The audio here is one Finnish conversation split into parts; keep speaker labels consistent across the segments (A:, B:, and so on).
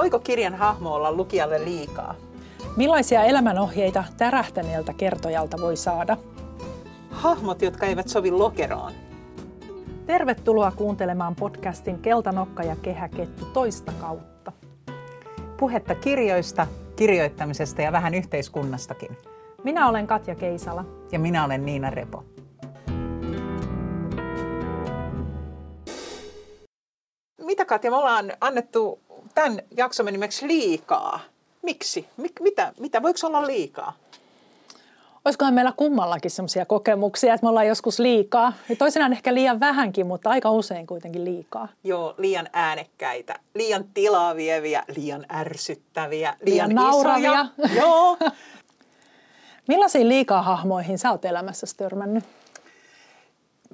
A: Voiko kirjan hahmo olla lukijalle liikaa?
B: Millaisia elämänohjeita tärähtäneeltä kertojalta voi saada?
A: Hahmot, jotka eivät sovi lokeroon.
B: Tervetuloa kuuntelemaan podcastin Keltanokka ja kehäkettu toista kautta.
A: Puhetta kirjoista, kirjoittamisesta ja vähän yhteiskunnastakin.
B: Minä olen Katja Keisala.
A: Ja minä olen Niina Repo. Mitä Katja, me ollaan annettu tämän jaksomme nimeksi liikaa. Miksi? Mik, mitä, mitä? Voiko olla liikaa?
B: Olisikohan meillä kummallakin sellaisia kokemuksia, että me ollaan joskus liikaa. Ja toisinaan ehkä liian vähänkin, mutta aika usein kuitenkin liikaa.
A: Joo, liian äänekkäitä, liian tilaa vieviä, liian ärsyttäviä,
B: liian, liian nauravia.
A: Isoja. Joo.
B: Millaisiin liikaa hahmoihin sä oot elämässä törmännyt?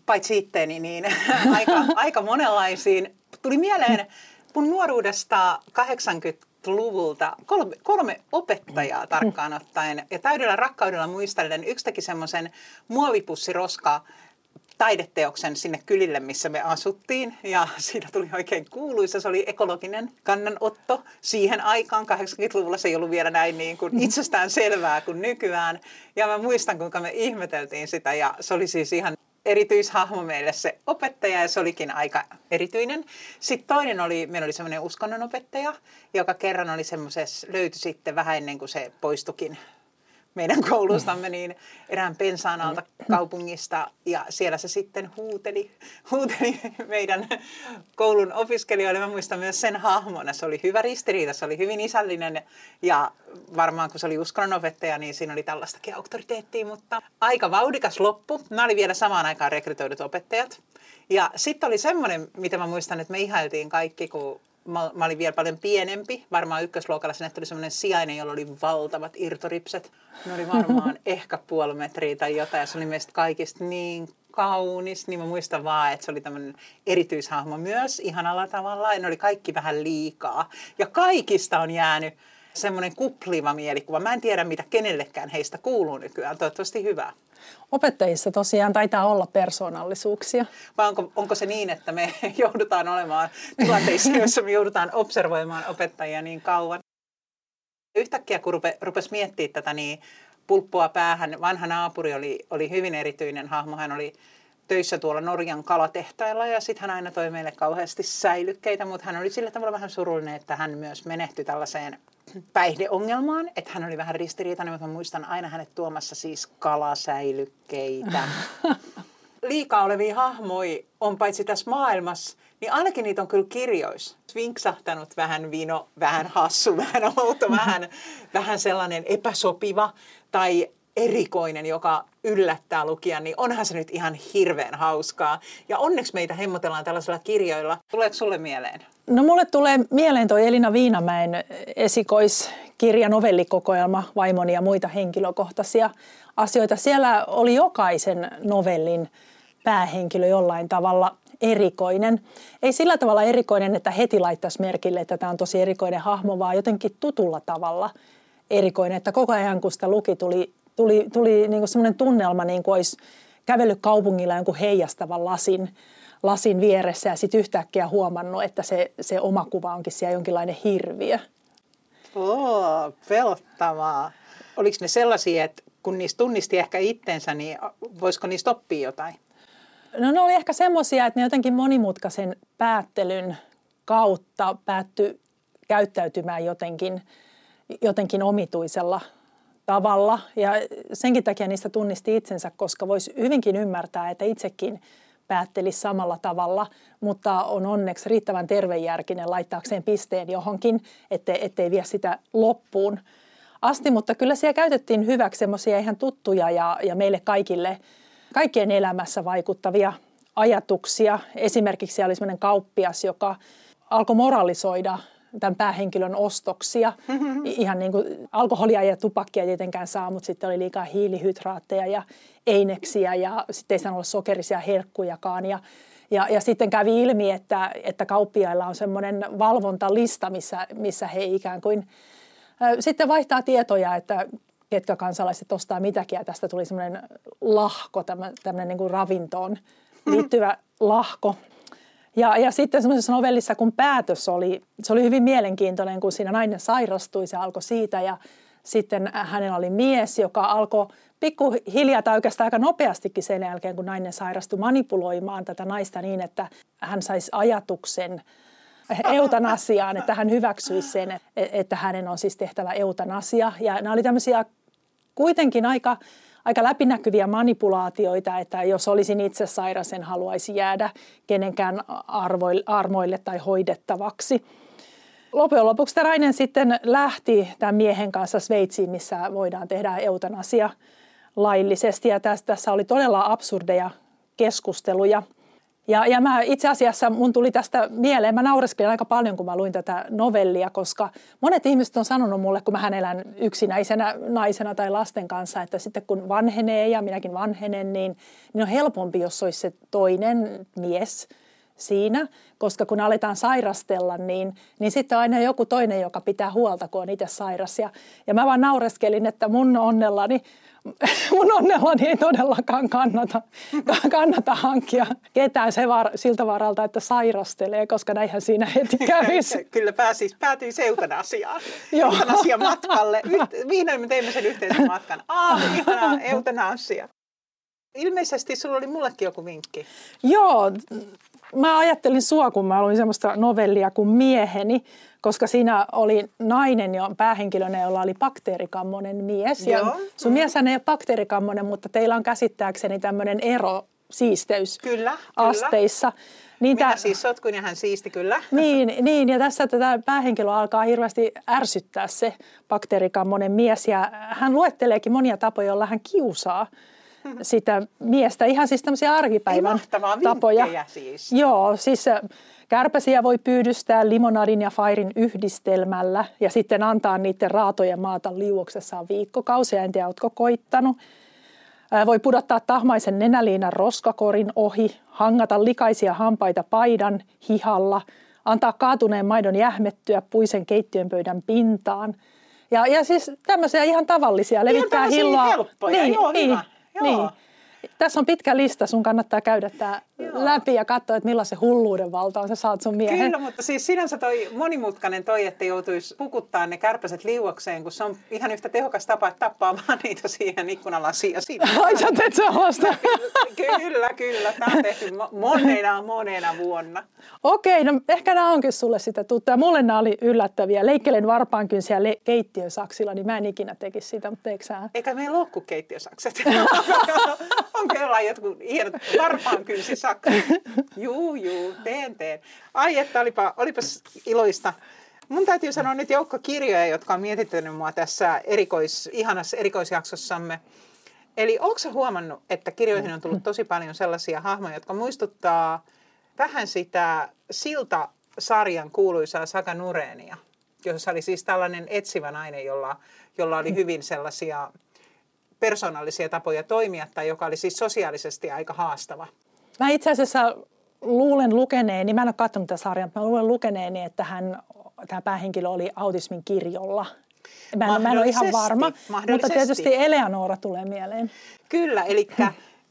A: Paitsi itteeni, niin aika, aika monenlaisiin. Tuli mieleen mun nuoruudesta 80-luvulta kolme, kolme opettajaa tarkkaan ottaen. Ja täydellä rakkaudella muistellen yksi teki semmoisen muovipussiroska taideteoksen sinne kylille, missä me asuttiin. Ja siitä tuli oikein kuuluisa. Se oli ekologinen kannanotto. Siihen aikaan 80-luvulla se ei ollut vielä näin niin kuin itsestään selvää kuin nykyään. Ja mä muistan, kuinka me ihmeteltiin sitä. Ja se oli siis ihan erityishahmo meille se opettaja ja se olikin aika erityinen. Sitten toinen oli, meillä oli semmoinen uskonnonopettaja, joka kerran oli semmoisessa, löytyi sitten vähän ennen kuin se poistukin meidän koulustamme niin erään pensaan alta kaupungista ja siellä se sitten huuteli, huuteli meidän koulun opiskelijoille. Mä muistan myös sen hahmona. Se oli hyvä ristiriita, se oli hyvin isällinen ja varmaan kun se oli uskonnonopettaja, niin siinä oli tällaistakin auktoriteettia, mutta aika vaudikas loppu. Mä olin vielä samaan aikaan rekrytoidut opettajat. Ja sitten oli semmoinen, mitä mä muistan, että me ihailtiin kaikki, kun mä, mä olin vielä paljon pienempi. Varmaan ykkösluokalla sinne tuli semmoinen sijainen, jolla oli valtavat irtoripset. Ne oli varmaan ehkä puoli metriä tai jotain. Ja se oli meistä kaikista niin kaunis, niin mä muistan vaan, että se oli tämmöinen erityishahmo myös ihanalla tavalla. Ja ne oli kaikki vähän liikaa. Ja kaikista on jäänyt semmoinen kupliva mielikuva. Mä en tiedä, mitä kenellekään heistä kuuluu nykyään. Toivottavasti hyvää.
B: Opettajissa tosiaan taitaa olla persoonallisuuksia.
A: Vai onko, onko se niin, että me joudutaan olemaan tilanteissa, joissa me joudutaan observoimaan opettajia niin kauan? Yhtäkkiä kun rupe, rupesi miettimään tätä, niin pulppua päähän. Vanha naapuri oli, oli hyvin erityinen hahmo. Hän oli töissä tuolla Norjan kalatehtailla ja sitten hän aina toi meille kauheasti säilykkeitä, mutta hän oli sillä tavalla vähän surullinen, että hän myös menehtyi tällaiseen päihdeongelmaan, että hän oli vähän ristiriitainen, mutta mä muistan aina hänet tuomassa siis kalasäilykkeitä. Liikaa olevia hahmoja on paitsi tässä maailmassa, niin ainakin niitä on kyllä kirjoissa. Vinksahtanut vähän vino, vähän hassu, vähän outo, vähän, vähän sellainen epäsopiva tai erikoinen, joka yllättää lukijan, niin onhan se nyt ihan hirveän hauskaa. Ja onneksi meitä hemmotellaan tällaisilla kirjoilla. Tuleeko sulle mieleen?
B: No mulle tulee mieleen toi Elina Viinamäen esikoiskirja, novellikokoelma, vaimoni ja muita henkilökohtaisia asioita. Siellä oli jokaisen novellin päähenkilö jollain tavalla erikoinen. Ei sillä tavalla erikoinen, että heti laittaisi merkille, että tämä on tosi erikoinen hahmo, vaan jotenkin tutulla tavalla erikoinen. Että koko ajan kun sitä luki, tuli, tuli, tuli niin semmoinen tunnelma, niin kuin olisi kävellyt kaupungilla jonkun heijastavan lasin lasin vieressä ja sitten yhtäkkiä huomannut, että se, se oma kuva onkin siellä jonkinlainen hirviö.
A: Oo, pelottavaa. Oliko ne sellaisia, että kun niistä tunnisti ehkä itsensä, niin voisiko niistä oppia jotain?
B: No ne oli ehkä semmoisia, että ne jotenkin monimutkaisen päättelyn kautta päätty käyttäytymään jotenkin, jotenkin omituisella tavalla. Ja senkin takia niistä tunnisti itsensä, koska voisi hyvinkin ymmärtää, että itsekin – päättelisi samalla tavalla, mutta on onneksi riittävän tervejärkinen laittaakseen pisteen johonkin, ettei, ettei vie sitä loppuun asti. Mutta kyllä siellä käytettiin hyväksi semmoisia ihan tuttuja ja, ja meille kaikille, kaikkien elämässä vaikuttavia ajatuksia. Esimerkiksi oli semmoinen kauppias, joka alkoi moralisoida tämän päähenkilön ostoksia. Ihan niin kuin alkoholia ja tupakkia tietenkään saa, mutta sitten oli liikaa hiilihydraatteja ja eineksiä ja sitten ei saanut olla sokerisia herkkujakaan. Ja, ja, ja sitten kävi ilmi, että, että kauppiailla on semmoinen valvontalista, missä, missä he ikään kuin sitten vaihtaa tietoja, että ketkä kansalaiset ostaa mitäkin. Ja tästä tuli semmoinen lahko, tämmöinen niin kuin ravintoon liittyvä lahko. Ja, ja sitten semmoisessa novellissa, kun päätös oli, se oli hyvin mielenkiintoinen, kun siinä nainen sairastui, se alkoi siitä ja sitten hänellä oli mies, joka alkoi pikkuhiljaa tai oikeastaan aika nopeastikin sen jälkeen, kun nainen sairastui manipuloimaan tätä naista niin, että hän saisi ajatuksen eutanasiaan, että hän hyväksyisi sen, että hänen on siis tehtävä eutanasia. Ja nämä oli tämmöisiä kuitenkin aika, aika läpinäkyviä manipulaatioita, että jos olisin itse sairas, en haluaisi jäädä kenenkään armoille tai hoidettavaksi. Loppujen lopuksi Rainen sitten lähti tämän miehen kanssa Sveitsiin, missä voidaan tehdä eutanasia laillisesti. Ja tässä, tässä oli todella absurdeja keskusteluja. Ja, ja mä itse asiassa mun tuli tästä mieleen, mä naureskelin aika paljon, kun mä luin tätä novellia, koska monet ihmiset on sanonut mulle, kun mä elän yksinäisenä naisena tai lasten kanssa, että sitten kun vanhenee ja minäkin vanhenen, niin, niin on helpompi, jos olisi se toinen mies siinä, koska kun aletaan sairastella, niin, niin sitten on aina joku toinen, joka pitää huolta, kun on itse sairas. Ja, ja mä vaan naureskelin, että mun onnellani mun onnellani ei todellakaan kannata, kannata hankkia ketään se var, siltä varalta, että sairastelee, koska näinhän siinä heti kävisi.
A: Kyllä pääsis, päätyi eutanasiaan. Eutanasia matkalle. Vihdoin me teimme sen yhteisen matkan. Ah, ihanaa, eutanasia. Ilmeisesti sulla oli mullekin joku vinkki.
B: Joo, mä ajattelin sua, kun mä luin semmoista novellia kuin Mieheni, koska siinä oli nainen jo päähenkilönä, jolla oli bakteerikammonen mies. Joo. Ja sun mm. mieshän ei ole bakteerikammonen, mutta teillä on käsittääkseni tämmöinen ero siisteys
A: kyllä,
B: asteissa.
A: Kyllä. Niin Minä siis sotkun ja hän siisti, kyllä.
B: Niin, niin, ja tässä tätä päähenkilö alkaa hirveästi ärsyttää se bakteerikammonen mies. Ja hän luetteleekin monia tapoja, joilla hän kiusaa sitä miestä. Ihan siis tämmöisiä arkipäivän tapoja.
A: siis.
B: Joo, siis äh, kärpäsiä voi pyydystää limonadin ja fairin yhdistelmällä ja sitten antaa niiden raatojen maata liuoksessaan viikkokausia. En tiedä, oletko koittanut. Äh, voi pudottaa tahmaisen nenäliinan roskakorin ohi, hangata likaisia hampaita paidan hihalla, antaa kaatuneen maidon jähmettyä puisen keittiönpöydän pintaan. Ja, ja siis tämmöisiä ihan tavallisia, levittää
A: ihan
B: hilloa.
A: helppoja, niin, joo, niin. hyvä.
B: Joo. Niin. Tässä on pitkä lista, sun kannattaa käydä tämä läpi ja katsoa, että millaisen hulluuden valtaan sä saat sun miehen.
A: Kyllä, mutta siis sinänsä toi monimutkainen toi, että joutuisi pukuttaa ne kärpäset liuokseen, kun se on ihan yhtä tehokas tapa, että tappaa vaan niitä siihen ikkunalasiin ja siinä.
B: Ai sä teet sellaista?
A: kyllä, kyllä. Tämä on tehty monena, monena vuonna.
B: Okei, no ehkä nämä onkin sulle sitä tuttuja. Mulle nämä oli yllättäviä. Leikkelen varpaankynsiä le- keittiösaksilla, niin mä en ikinä tekisi sitä, mutta eikö sä?
A: Eikä meillä ole keittiösakset. Jollain jotkut hienot varpaankynsisakset? juu, juu, teen, teen. Ai että, olipa, olipas iloista. Mun täytyy sanoa nyt joukko kirjoja, jotka on mietittänyt mua tässä erikois, ihanassa erikoisjaksossamme. Eli onko huomannut, että kirjoihin on tullut tosi paljon sellaisia hahmoja, jotka muistuttaa vähän sitä Silta-sarjan kuuluisaa Saga Nureenia, jossa oli siis tällainen etsivä nainen, jolla, jolla oli hyvin sellaisia persoonallisia tapoja toimia tai joka oli siis sosiaalisesti aika haastava.
B: Mä itse asiassa luulen lukeneeni, mä en ole katsonut tätä sarjaa, mutta mä luulen lukeneeni, että hän, tämä päähenkilö oli autismin kirjolla. Mä en, mä en ole ihan varma, mutta tietysti Eleanora tulee mieleen.
A: Kyllä, eli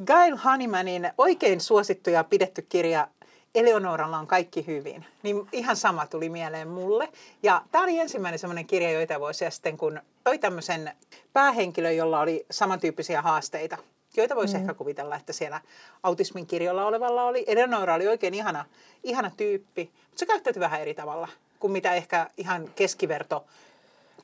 A: Gail Honeymanin oikein suosittu ja pidetty kirja Eleonoralla on kaikki hyvin. Niin ihan sama tuli mieleen mulle. Ja tämä oli ensimmäinen semmoinen kirja joita vuosia sitten, kun toi tämmöisen päähenkilö, jolla oli samantyyppisiä haasteita, joita voisi mm. ehkä kuvitella, että siellä autismin kirjolla olevalla oli. Eleonora oli oikein ihana, ihana tyyppi, mutta se käyttäytyi vähän eri tavalla kuin mitä ehkä ihan keskiverto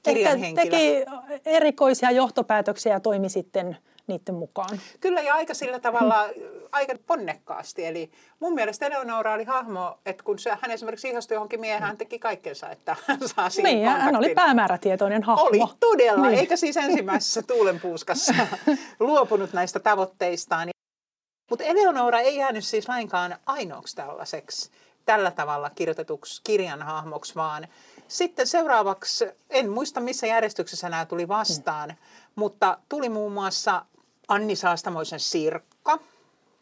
A: kirjan henkilö.
B: teki erikoisia johtopäätöksiä ja toimi sitten niiden mukaan.
A: Kyllä ja aika sillä tavalla, aika ponnekkaasti. Eli mun mielestä Eleonora oli hahmo, että kun se, hän esimerkiksi ihastui johonkin miehen, hän teki kaikkensa, että saa siihen
B: Niin,
A: kontaktin.
B: hän oli päämäärätietoinen hahmo.
A: Oli todella, niin. eikä siis ensimmäisessä tuulenpuuskassa luopunut näistä tavoitteistaan. Mutta Eleonora ei jäänyt siis lainkaan ainoaksi tällaiseksi tällä tavalla kirjoitetuksi kirjan hahmoksi, vaan sitten seuraavaksi, en muista missä järjestyksessä nämä tuli vastaan, mm. mutta tuli muun muassa Anni Saastamoisen Sirkka,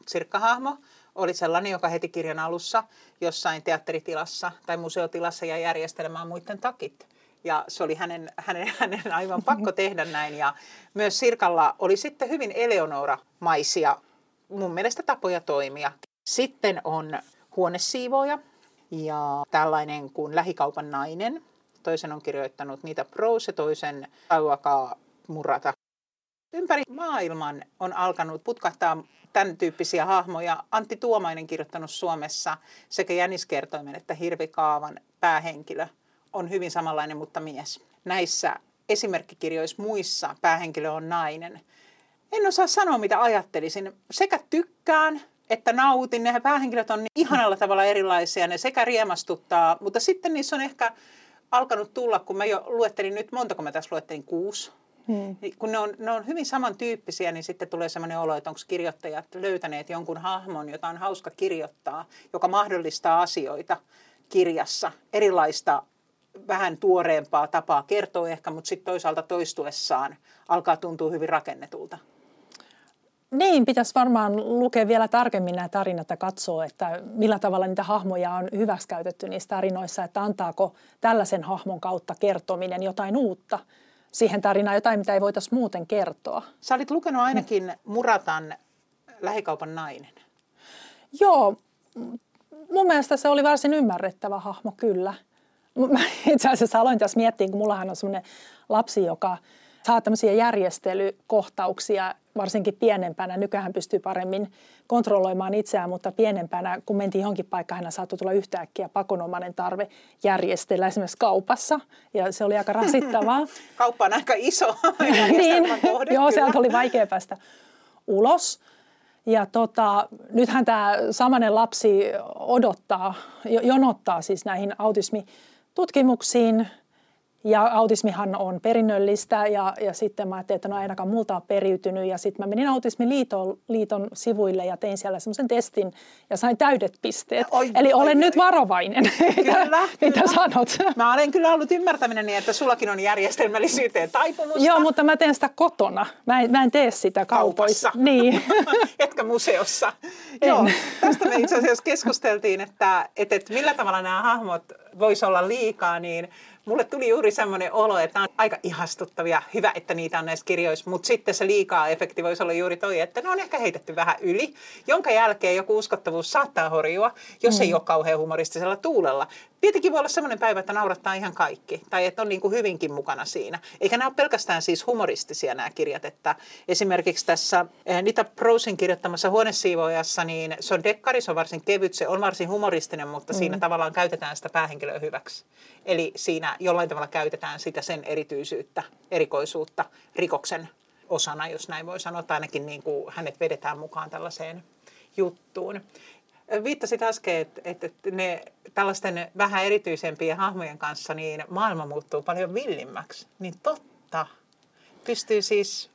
A: Sirkkahahmo, oli sellainen, joka heti kirjan alussa jossain teatteritilassa tai museotilassa ja järjestelemään muiden takit. Ja se oli hänen, hänen, hänen aivan pakko tehdä näin. Ja myös Sirkalla oli sitten hyvin Eleonora-maisia mun mielestä tapoja toimia. Sitten on huonesiivooja ja tällainen kuin lähikaupan nainen. Toisen on kirjoittanut Niitä Prose, toisen Tauaka Murata. Ympäri maailman on alkanut putkahtaa tämän tyyppisiä hahmoja. Antti Tuomainen kirjoittanut Suomessa sekä jäniskertoimen että hirvikaavan päähenkilö on hyvin samanlainen, mutta mies. Näissä esimerkkikirjoissa muissa päähenkilö on nainen. En osaa sanoa, mitä ajattelisin. Sekä tykkään että nautin. Ne päähenkilöt on ihanalla tavalla erilaisia. Ne sekä riemastuttaa, mutta sitten niissä on ehkä alkanut tulla, kun mä jo luettelin nyt, montako mä tässä luettelin, kuusi. Hmm. Kun ne on, ne on hyvin samantyyppisiä, niin sitten tulee sellainen olo, että onko kirjoittajat löytäneet jonkun hahmon, jota on hauska kirjoittaa, joka mahdollistaa asioita kirjassa, erilaista vähän tuoreempaa tapaa kertoa ehkä, mutta sitten toisaalta toistuessaan alkaa tuntua hyvin rakennetulta.
B: Niin, pitäisi varmaan lukea vielä tarkemmin nämä tarinat ja katsoa, että millä tavalla niitä hahmoja on hyväksikäytetty niissä tarinoissa, että antaako tällaisen hahmon kautta kertominen jotain uutta siihen tarinaan, jotain mitä ei voitaisiin muuten kertoa.
A: Sä olit lukenut ainakin Muratan Lähikaupan nainen.
B: Joo, mun mielestä se oli varsin ymmärrettävä hahmo kyllä. Mä itse asiassa aloin tässä miettiä, kun mullahan on semmoinen lapsi, joka saa tämmöisiä järjestelykohtauksia varsinkin pienempänä. Nykyään pystyy paremmin kontrolloimaan itseään, mutta pienempänä, kun mentiin johonkin paikkaan, hän saattoi tulla yhtäkkiä pakonomainen tarve järjestellä esimerkiksi kaupassa. Ja se oli aika rasittavaa.
A: Kauppa on aika iso
B: niin, kohde, Joo, sieltä oli vaikea päästä ulos. Ja tota, nythän tämä samanen lapsi odottaa, jonottaa siis näihin autismitutkimuksiin ja autismihan on perinnöllistä ja, ja sitten mä ajattelin, että no ainakaan multa on periytynyt. Ja sitten mä menin Autismiliiton liiton sivuille ja tein siellä semmoisen testin ja sain täydet pisteet. Oi, Eli oi, olen oi, nyt varovainen, kyllä, mitä, mitä sanot.
A: Mä olen kyllä ollut ymmärtäminen niin, että sullakin on järjestelmällisyyteen taipumusta.
B: Joo, mutta mä teen sitä kotona. Mä en, mä en tee sitä kaupoissa.
A: Kaupassa. Niin. Etkä museossa. En. Joo, tästä me itse asiassa keskusteltiin, että, että, että millä tavalla nämä hahmot voisi olla liikaa, niin mulle tuli juuri semmoinen olo, että on aika ihastuttavia. Hyvä, että niitä on näissä kirjoissa, mutta sitten se liikaa efekti voisi olla juuri toi, että ne on ehkä heitetty vähän yli, jonka jälkeen joku uskottavuus saattaa horjua, jos mm. ei ole kauhean humoristisella tuulella. Tietenkin voi olla semmoinen päivä, että naurattaa ihan kaikki, tai että on niin kuin hyvinkin mukana siinä. Eikä nämä ole pelkästään siis humoristisia nämä kirjat, että esimerkiksi tässä eh, Nita Prosin kirjoittamassa huonesiivoajassa, niin se on dekkari, se on varsin kevyt, se on varsin humoristinen, mutta mm. siinä tavallaan käytetään sitä päähenkilöä hyväksi. Eli siinä jollain tavalla käytetään sitä sen erityisyyttä, erikoisuutta rikoksen osana, jos näin voi sanoa, tai ainakin niin kuin hänet vedetään mukaan tällaiseen juttuun. Viittasit äsken, että, että ne tällaisten vähän erityisempien hahmojen kanssa niin maailma muuttuu paljon villimmäksi. Niin totta. Pystyy siis,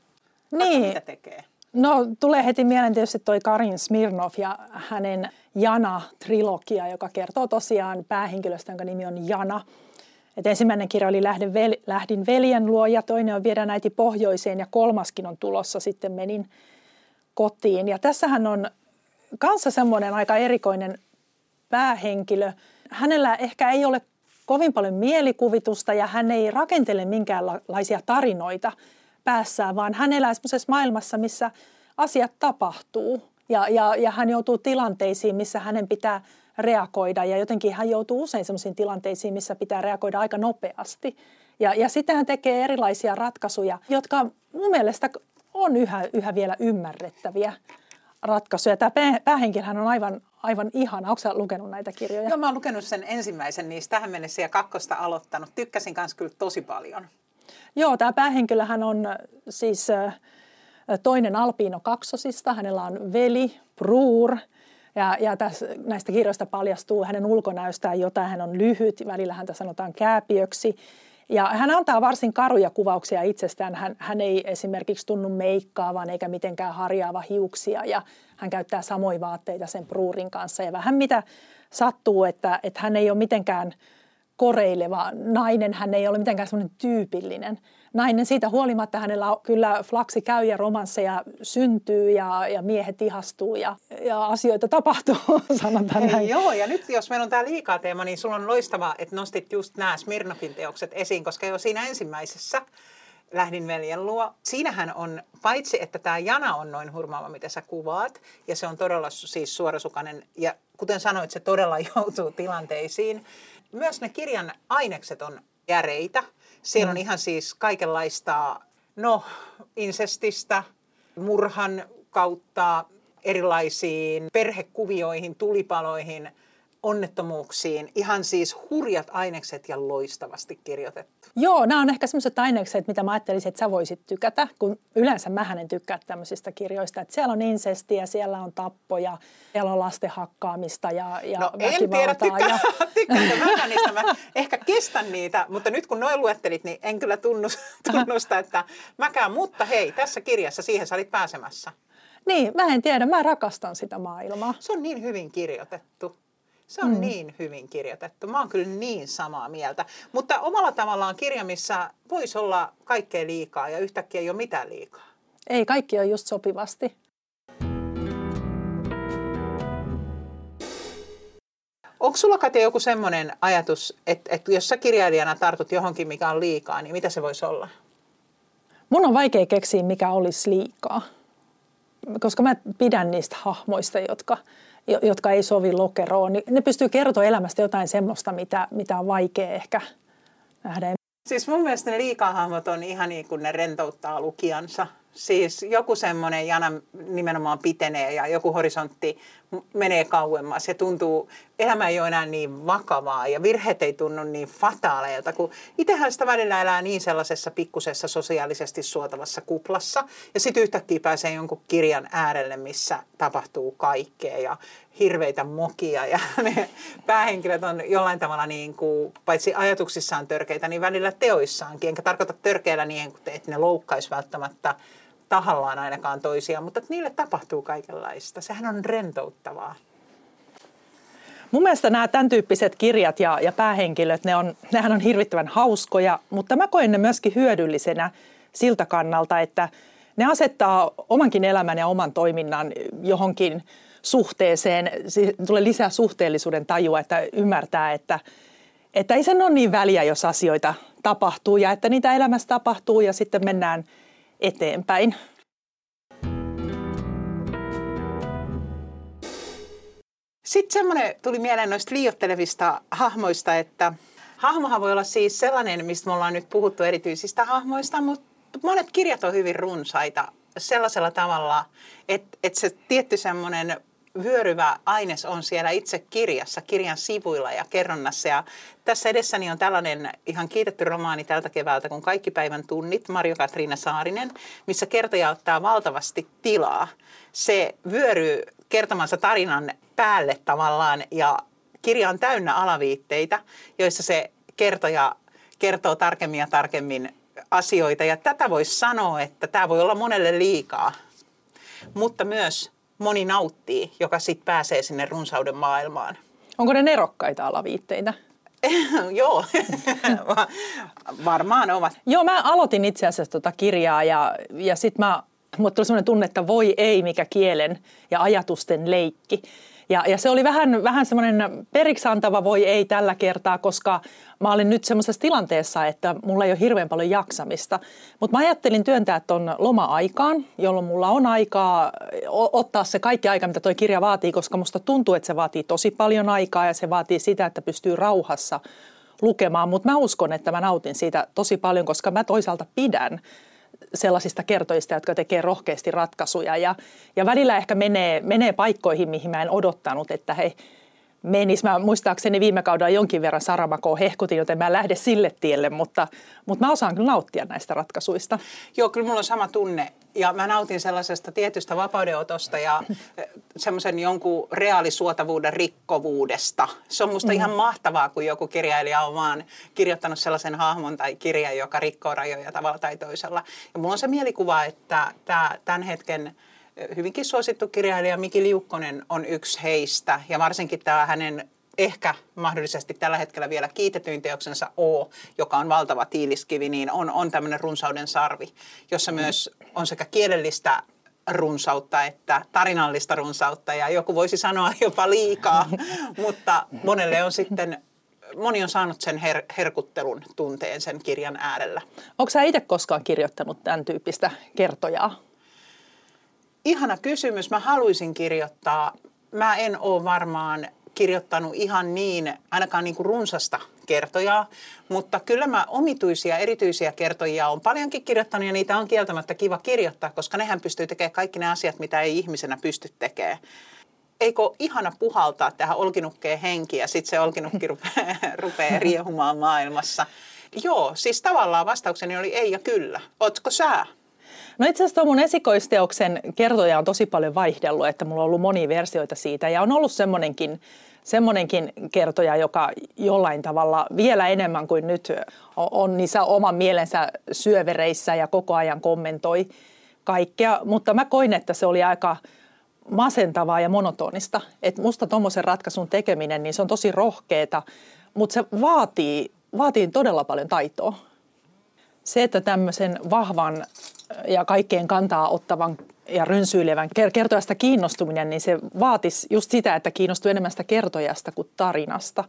A: niin. mitä tekee.
B: No tulee heti mieleen tietysti toi Karin Smirnov ja hänen Jana-trilogia, joka kertoo tosiaan päähenkilöstä, jonka nimi on Jana. Et ensimmäinen kirja oli Lähdin, vel, Lähdin veljen luo ja toinen on Viedä äiti pohjoiseen ja kolmaskin on tulossa sitten menin kotiin. Ja tässähän on kanssa semmoinen aika erikoinen päähenkilö. Hänellä ehkä ei ole kovin paljon mielikuvitusta ja hän ei rakentele minkäänlaisia tarinoita päässään, vaan hän elää semmoisessa maailmassa, missä asiat tapahtuu. Ja, ja, ja hän joutuu tilanteisiin, missä hänen pitää reagoida ja jotenkin hän joutuu usein sellaisiin tilanteisiin, missä pitää reagoida aika nopeasti. Ja, ja sitten hän tekee erilaisia ratkaisuja, jotka mun mielestä on yhä, yhä vielä ymmärrettäviä ratkaisuja. Tämä päähenkilöhän on aivan, aivan ihana. Onko lukenut näitä kirjoja?
A: Joo, mä oon lukenut sen ensimmäisen niistä tähän mennessä ja kakkosta aloittanut. Tykkäsin kanssa kyllä tosi paljon.
B: Joo, tämä päähenkilöhän on siis toinen Alpiino kaksosista. Hänellä on veli, Bruur. Ja, ja tässä, näistä kirjoista paljastuu hänen ulkonäöstään jotain. Hän on lyhyt, välillä häntä sanotaan kääpiöksi. Ja hän antaa varsin karuja kuvauksia itsestään. Hän, hän ei esimerkiksi tunnu meikkaavan eikä mitenkään harjaava hiuksia ja hän käyttää samoja vaatteita sen pruurin kanssa. Ja vähän mitä sattuu, että, että hän ei ole mitenkään koreileva nainen, hän ei ole mitenkään semmoinen tyypillinen nainen. Siitä huolimatta hänellä kyllä flaksi käy ja romansseja syntyy ja, ja miehet ihastuu ja, ja asioita tapahtuu, sanotaan näin.
A: Joo, ja nyt jos meillä on tämä liikaa teema, niin sulla on loistava, että nostit just nämä Smirnofin teokset esiin, koska jo siinä ensimmäisessä lähdin veljen luo. Siinähän on, paitsi että tämä jana on noin hurmaava, mitä sä kuvaat, ja se on todella siis suorasukainen, ja kuten sanoit, se todella joutuu tilanteisiin. Myös ne kirjan ainekset on järeitä. Siellä on mm. ihan siis kaikenlaista, no, insestistä, murhan kautta erilaisiin perhekuvioihin, tulipaloihin – onnettomuuksiin. Ihan siis hurjat ainekset ja loistavasti kirjoitettu.
B: Joo, nämä on ehkä sellaiset ainekset, mitä mä ajattelisin, että sä voisit tykätä, kun yleensä mä en tykkää tämmöisistä kirjoista. Että siellä on insestiä, siellä on tappoja, siellä on lasten hakkaamista ja, ja
A: no, en tiedä, tykkää, ja... tykkääkö mä niistä. Mä ehkä kestän niitä, mutta nyt kun noin luettelit, niin en kyllä tunnusta, että mäkään. Mutta hei, tässä kirjassa siihen sä olit pääsemässä.
B: Niin, mä en tiedä. Mä rakastan sitä maailmaa.
A: Se on niin hyvin kirjoitettu. Se on mm. niin hyvin kirjoitettu. Mä oon kyllä niin samaa mieltä. Mutta omalla tavallaan kirja, missä voisi olla kaikkea liikaa ja yhtäkkiä ei ole mitään liikaa.
B: Ei, kaikki on just sopivasti.
A: Onko sulla Katja joku semmoinen ajatus, että, että jos sä kirjailijana tartut johonkin, mikä on liikaa, niin mitä se voisi olla?
B: Mun on vaikea keksiä, mikä olisi liikaa. Koska mä pidän niistä hahmoista, jotka jotka ei sovi lokeroon, niin ne pystyy kertoa elämästä jotain semmoista, mitä, mitä on vaikea ehkä nähdä.
A: Siis mun mielestä ne liikahahmot on ihan niin kuin ne rentouttaa lukijansa. Siis joku semmoinen jana nimenomaan pitenee ja joku horisontti menee kauemmas ja tuntuu, elämä ei ole enää niin vakavaa ja virheet ei tunnu niin fataaleilta, kun itsehän sitä välillä elää niin sellaisessa pikkusessa sosiaalisesti suotavassa kuplassa ja sitten yhtäkkiä pääsee jonkun kirjan äärelle, missä tapahtuu kaikkea ja hirveitä mokia ja ne päähenkilöt on jollain tavalla niin kuin, paitsi ajatuksissaan törkeitä, niin välillä teoissaankin. Enkä tarkoita törkeillä niin, että ne loukkaisi välttämättä tahallaan ainakaan toisiaan, mutta niille tapahtuu kaikenlaista. Sehän on rentouttavaa.
B: Mun mielestä nämä tämän tyyppiset kirjat ja, ja päähenkilöt, ne on, nehän on hirvittävän hauskoja, mutta mä koen ne myöskin hyödyllisenä siltä kannalta, että ne asettaa omankin elämän ja oman toiminnan johonkin suhteeseen. Tulee lisää suhteellisuuden tajua, että ymmärtää, että, että ei sen ole niin väliä, jos asioita tapahtuu ja että niitä elämässä tapahtuu ja sitten mennään – eteenpäin.
A: Sitten semmoinen tuli mieleen noista liiottelevista hahmoista, että hahmohan voi olla siis sellainen, mistä me ollaan nyt puhuttu erityisistä hahmoista, mutta monet kirjat on hyvin runsaita sellaisella tavalla, että, että se tietty semmoinen vyöryvä aines on siellä itse kirjassa, kirjan sivuilla ja kerronnassa. Ja tässä edessäni on tällainen ihan kiitetty romaani tältä keväältä kuin Kaikki päivän tunnit, Marjo-Katriina Saarinen, missä kertoja ottaa valtavasti tilaa. Se vyöryy kertomansa tarinan päälle tavallaan ja kirja on täynnä alaviitteitä, joissa se kertoja kertoo tarkemmin ja tarkemmin asioita. Ja tätä voisi sanoa, että tämä voi olla monelle liikaa, mutta myös moni nauttii, joka sitten pääsee sinne runsauden maailmaan.
B: Onko ne nerokkaita alaviitteitä?
A: Joo, varmaan ovat.
B: Joo, mä aloitin itse asiassa tuota kirjaa ja, ja sitten mä, mulle tuli sellainen tunne, että voi ei, mikä kielen ja ajatusten leikki. Ja, ja se oli vähän, vähän semmoinen periksi antava voi ei tällä kertaa, koska mä olin nyt semmoisessa tilanteessa, että mulla ei ole hirveän paljon jaksamista. Mutta mä ajattelin työntää tuon loma-aikaan, jolloin mulla on aikaa ottaa se kaikki aika, mitä tuo kirja vaatii, koska musta tuntuu, että se vaatii tosi paljon aikaa ja se vaatii sitä, että pystyy rauhassa lukemaan. Mutta mä uskon, että mä nautin siitä tosi paljon, koska mä toisaalta pidän sellaisista kertoista, jotka tekee rohkeasti ratkaisuja. Ja, ja välillä ehkä menee, menee paikkoihin, mihin mä en odottanut, että he menis. Mä muistaakseni viime kaudella jonkin verran Saramakoa hehkutin, joten mä en lähde sille tielle, mutta, mutta mä osaan kyllä nauttia näistä ratkaisuista.
A: Joo, kyllä mulla on sama tunne. Ja mä nautin sellaisesta tietystä vapaudenotosta ja semmoisen jonkun reaalisuotavuuden rikkovuudesta. Se on musta mm. ihan mahtavaa, kun joku kirjailija on vaan kirjoittanut sellaisen hahmon tai kirjan, joka rikkoo rajoja tavalla tai toisella. Ja mulla on se mielikuva, että tämän hetken hyvinkin suosittu kirjailija Miki Liukkonen on yksi heistä. Ja varsinkin tämä hänen ehkä mahdollisesti tällä hetkellä vielä kiitetyin teoksensa O, joka on valtava tiiliskivi, niin on, on tämmöinen runsauden sarvi, jossa myös on sekä kielellistä runsautta että tarinallista runsautta ja joku voisi sanoa jopa liikaa, mutta monelle on sitten moni on saanut sen her- herkuttelun tunteen sen kirjan äärellä.
B: Onko sä itse koskaan kirjoittanut tämän tyyppistä kertojaa?
A: Ihana kysymys. Mä haluaisin kirjoittaa. Mä en ole varmaan kirjoittanut ihan niin, ainakaan niin kuin runsasta kertojaa, mutta kyllä mä omituisia, erityisiä kertojia on paljonkin kirjoittanut ja niitä on kieltämättä kiva kirjoittaa, koska nehän pystyy tekemään kaikki ne asiat, mitä ei ihmisenä pysty tekemään. Eikö ihana puhaltaa tähän olkinukkeen henki ja sitten se olkinukki rupeaa, riehumaan maailmassa? Joo, siis tavallaan vastaukseni oli ei ja kyllä. Ootko sä?
B: No itse asiassa mun esikoisteoksen kertoja on tosi paljon vaihdellut, että mulla on ollut monia versioita siitä ja on ollut semmoinenkin semmoinenkin kertoja, joka jollain tavalla vielä enemmän kuin nyt on niissä oman mielensä syövereissä ja koko ajan kommentoi kaikkea. Mutta mä koin, että se oli aika masentavaa ja monotonista. Että musta tuommoisen ratkaisun tekeminen, niin se on tosi rohkeeta, mutta se vaatii, vaatii todella paljon taitoa. Se, että tämmöisen vahvan ja kaikkeen kantaa ottavan ja rynsyilevän kertojasta kiinnostuminen, niin se vaatisi just sitä, että kiinnostuu enemmän sitä kertojasta kuin tarinasta.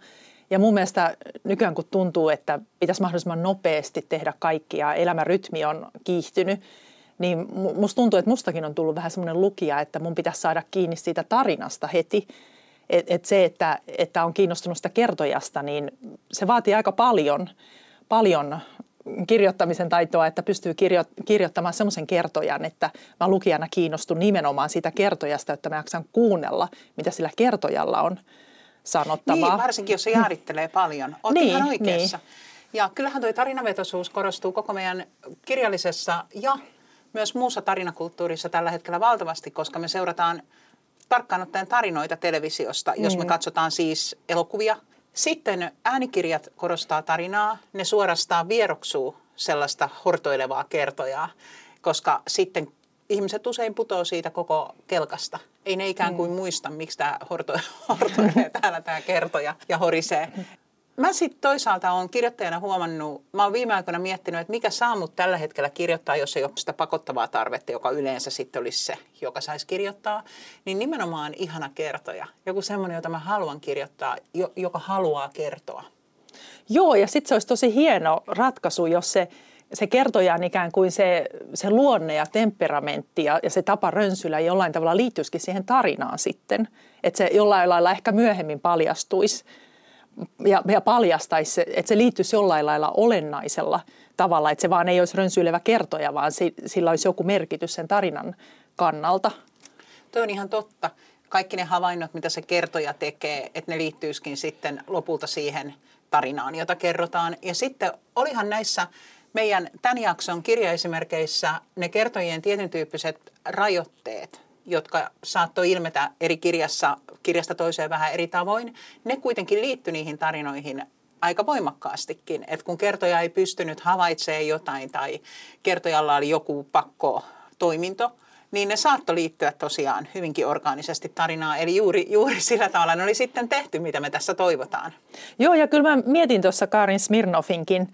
B: Ja mun mielestä nykyään kun tuntuu, että pitäisi mahdollisimman nopeasti tehdä kaikki ja elämän rytmi on kiihtynyt, niin musta tuntuu, että mustakin on tullut vähän semmoinen lukija, että mun pitäisi saada kiinni siitä tarinasta heti. Että et se, että, että on kiinnostunut sitä kertojasta, niin se vaatii aika paljon, paljon kirjoittamisen taitoa, että pystyy kirjo- kirjoittamaan semmoisen kertojan, että mä lukijana kiinnostun nimenomaan siitä kertojasta, että mä jaksan kuunnella, mitä sillä kertojalla on sanottavaa.
A: Niin, varsinkin jos se jaarittelee paljon. Olet niin, ihan oikeassa. Niin. Ja kyllähän tuo tarinavetoisuus korostuu koko meidän kirjallisessa ja myös muussa tarinakulttuurissa tällä hetkellä valtavasti, koska me seurataan tarkkaan ottaen tarinoita televisiosta, jos me mm. katsotaan siis elokuvia – sitten äänikirjat korostaa tarinaa, ne suorastaan vieroksuu sellaista hortoilevaa kertojaa, koska sitten ihmiset usein putoo siitä koko kelkasta. Ei ne ikään kuin mm. muista, miksi tämä hortoilee täällä tämä kertoja ja horisee. Mä sitten toisaalta olen kirjoittajana huomannut, mä oon viime aikoina miettinyt, että mikä saa mut tällä hetkellä kirjoittaa, jos ei ole sitä pakottavaa tarvetta, joka yleensä sitten olisi se, joka saisi kirjoittaa. Niin nimenomaan ihana kertoja. Joku semmoinen, jota mä haluan kirjoittaa, joka haluaa kertoa.
B: Joo, ja sitten se olisi tosi hieno ratkaisu, jos se, se kertoja on ikään kuin se, se luonne ja temperamentti ja, ja se tapa rönsyllä jollain tavalla liittyisikin siihen tarinaan sitten. Että se jollain lailla ehkä myöhemmin paljastuisi ja, ja paljastaisi, että se liittyisi jollain lailla olennaisella tavalla, että se vaan ei olisi rönsyilevä kertoja, vaan sillä olisi joku merkitys sen tarinan kannalta.
A: Tuo on ihan totta. Kaikki ne havainnot, mitä se kertoja tekee, että ne liittyisikin sitten lopulta siihen tarinaan, jota kerrotaan. Ja sitten olihan näissä meidän tämän jakson kirjaesimerkeissä ne kertojien tietyn tyyppiset rajoitteet, jotka saattoi ilmetä eri kirjassa, kirjasta toiseen vähän eri tavoin, ne kuitenkin liittyi niihin tarinoihin aika voimakkaastikin. Et kun kertoja ei pystynyt havaitsemaan jotain tai kertojalla oli joku pakko toiminto, niin ne saattoi liittyä tosiaan hyvinkin orgaanisesti tarinaan. Eli juuri, juuri sillä tavalla ne oli sitten tehty, mitä me tässä toivotaan.
B: Joo, ja kyllä mä mietin tuossa Karin Smirnofinkin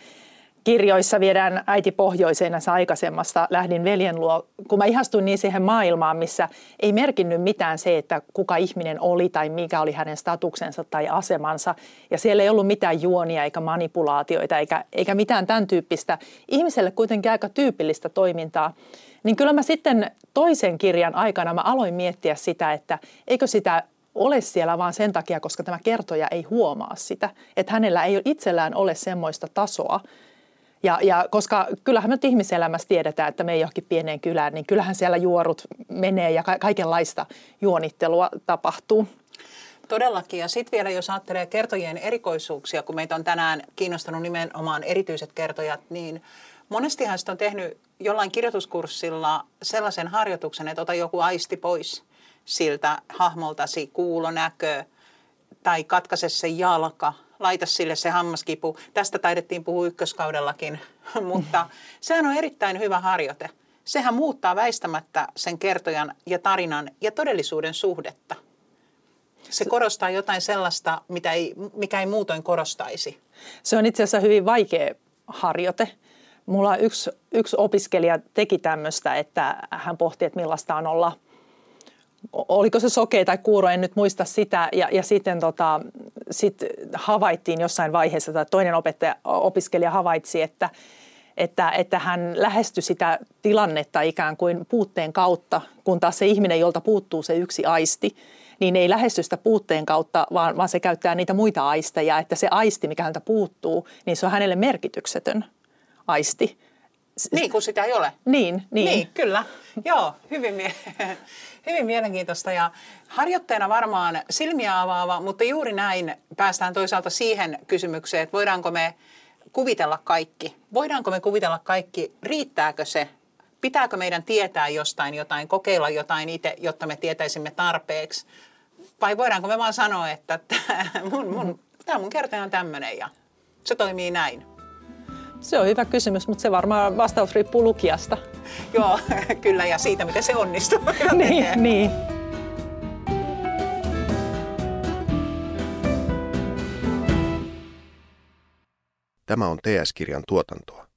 B: kirjoissa viedään äiti pohjoiseen näissä aikaisemmasta lähdin veljen luo, kun mä ihastuin niin siihen maailmaan, missä ei merkinnyt mitään se, että kuka ihminen oli tai mikä oli hänen statuksensa tai asemansa. Ja siellä ei ollut mitään juonia eikä manipulaatioita eikä, eikä mitään tämän tyyppistä. Ihmiselle kuitenkin aika tyypillistä toimintaa. Niin kyllä mä sitten toisen kirjan aikana mä aloin miettiä sitä, että eikö sitä ole siellä vaan sen takia, koska tämä kertoja ei huomaa sitä. Että hänellä ei itsellään ole semmoista tasoa, ja, ja koska kyllähän me nyt ihmiselämässä tiedetään, että me ei johonkin pieneen kylään, niin kyllähän siellä juorut menee ja ka- kaikenlaista juonittelua tapahtuu.
A: Todellakin. Ja sitten vielä, jos ajattelee kertojien erikoisuuksia, kun meitä on tänään kiinnostanut nimenomaan erityiset kertojat, niin monestihan on tehnyt jollain kirjoituskurssilla sellaisen harjoituksen, että ota joku aisti pois siltä hahmoltasi, kuulo, näkö tai katkaise se jalka – laita sille se hammaskipu. Tästä taidettiin puhua ykköskaudellakin, mutta sehän on erittäin hyvä harjoite. Sehän muuttaa väistämättä sen kertojan ja tarinan ja todellisuuden suhdetta. Se korostaa jotain sellaista, mitä ei, mikä ei muutoin korostaisi.
B: Se on itse asiassa hyvin vaikea harjoite. Mulla yksi, yksi opiskelija teki tämmöistä, että hän pohti, että millaista on olla oliko se sokea tai kuuro, en nyt muista sitä. Ja, ja sitten tota, sit havaittiin jossain vaiheessa, tai toinen opettaja, opiskelija havaitsi, että, että, että hän lähestyi sitä tilannetta ikään kuin puutteen kautta, kun taas se ihminen, jolta puuttuu se yksi aisti, niin ei lähesty sitä puutteen kautta, vaan, vaan se käyttää niitä muita aisteja, että se aisti, mikä häntä puuttuu, niin se on hänelle merkityksetön aisti.
A: Niin, kun sitä ei ole.
B: Niin, niin.
A: Niin, kyllä. Joo, hyvin, mie- hyvin mielenkiintoista ja harjoitteena varmaan silmiä avaava, mutta juuri näin päästään toisaalta siihen kysymykseen, että voidaanko me kuvitella kaikki. Voidaanko me kuvitella kaikki, riittääkö se, pitääkö meidän tietää jostain jotain, kokeilla jotain itse, jotta me tietäisimme tarpeeksi. Vai voidaanko me vaan sanoa, että mun, mun, tämä mun kertoja on tämmöinen ja se toimii näin.
B: Se on hyvä kysymys, mutta se varmaan vastaus riippuu lukijasta.
A: Joo, kyllä, ja siitä, miten se onnistuu.
B: niin, niin.
C: Tämä on TS-kirjan tuotantoa.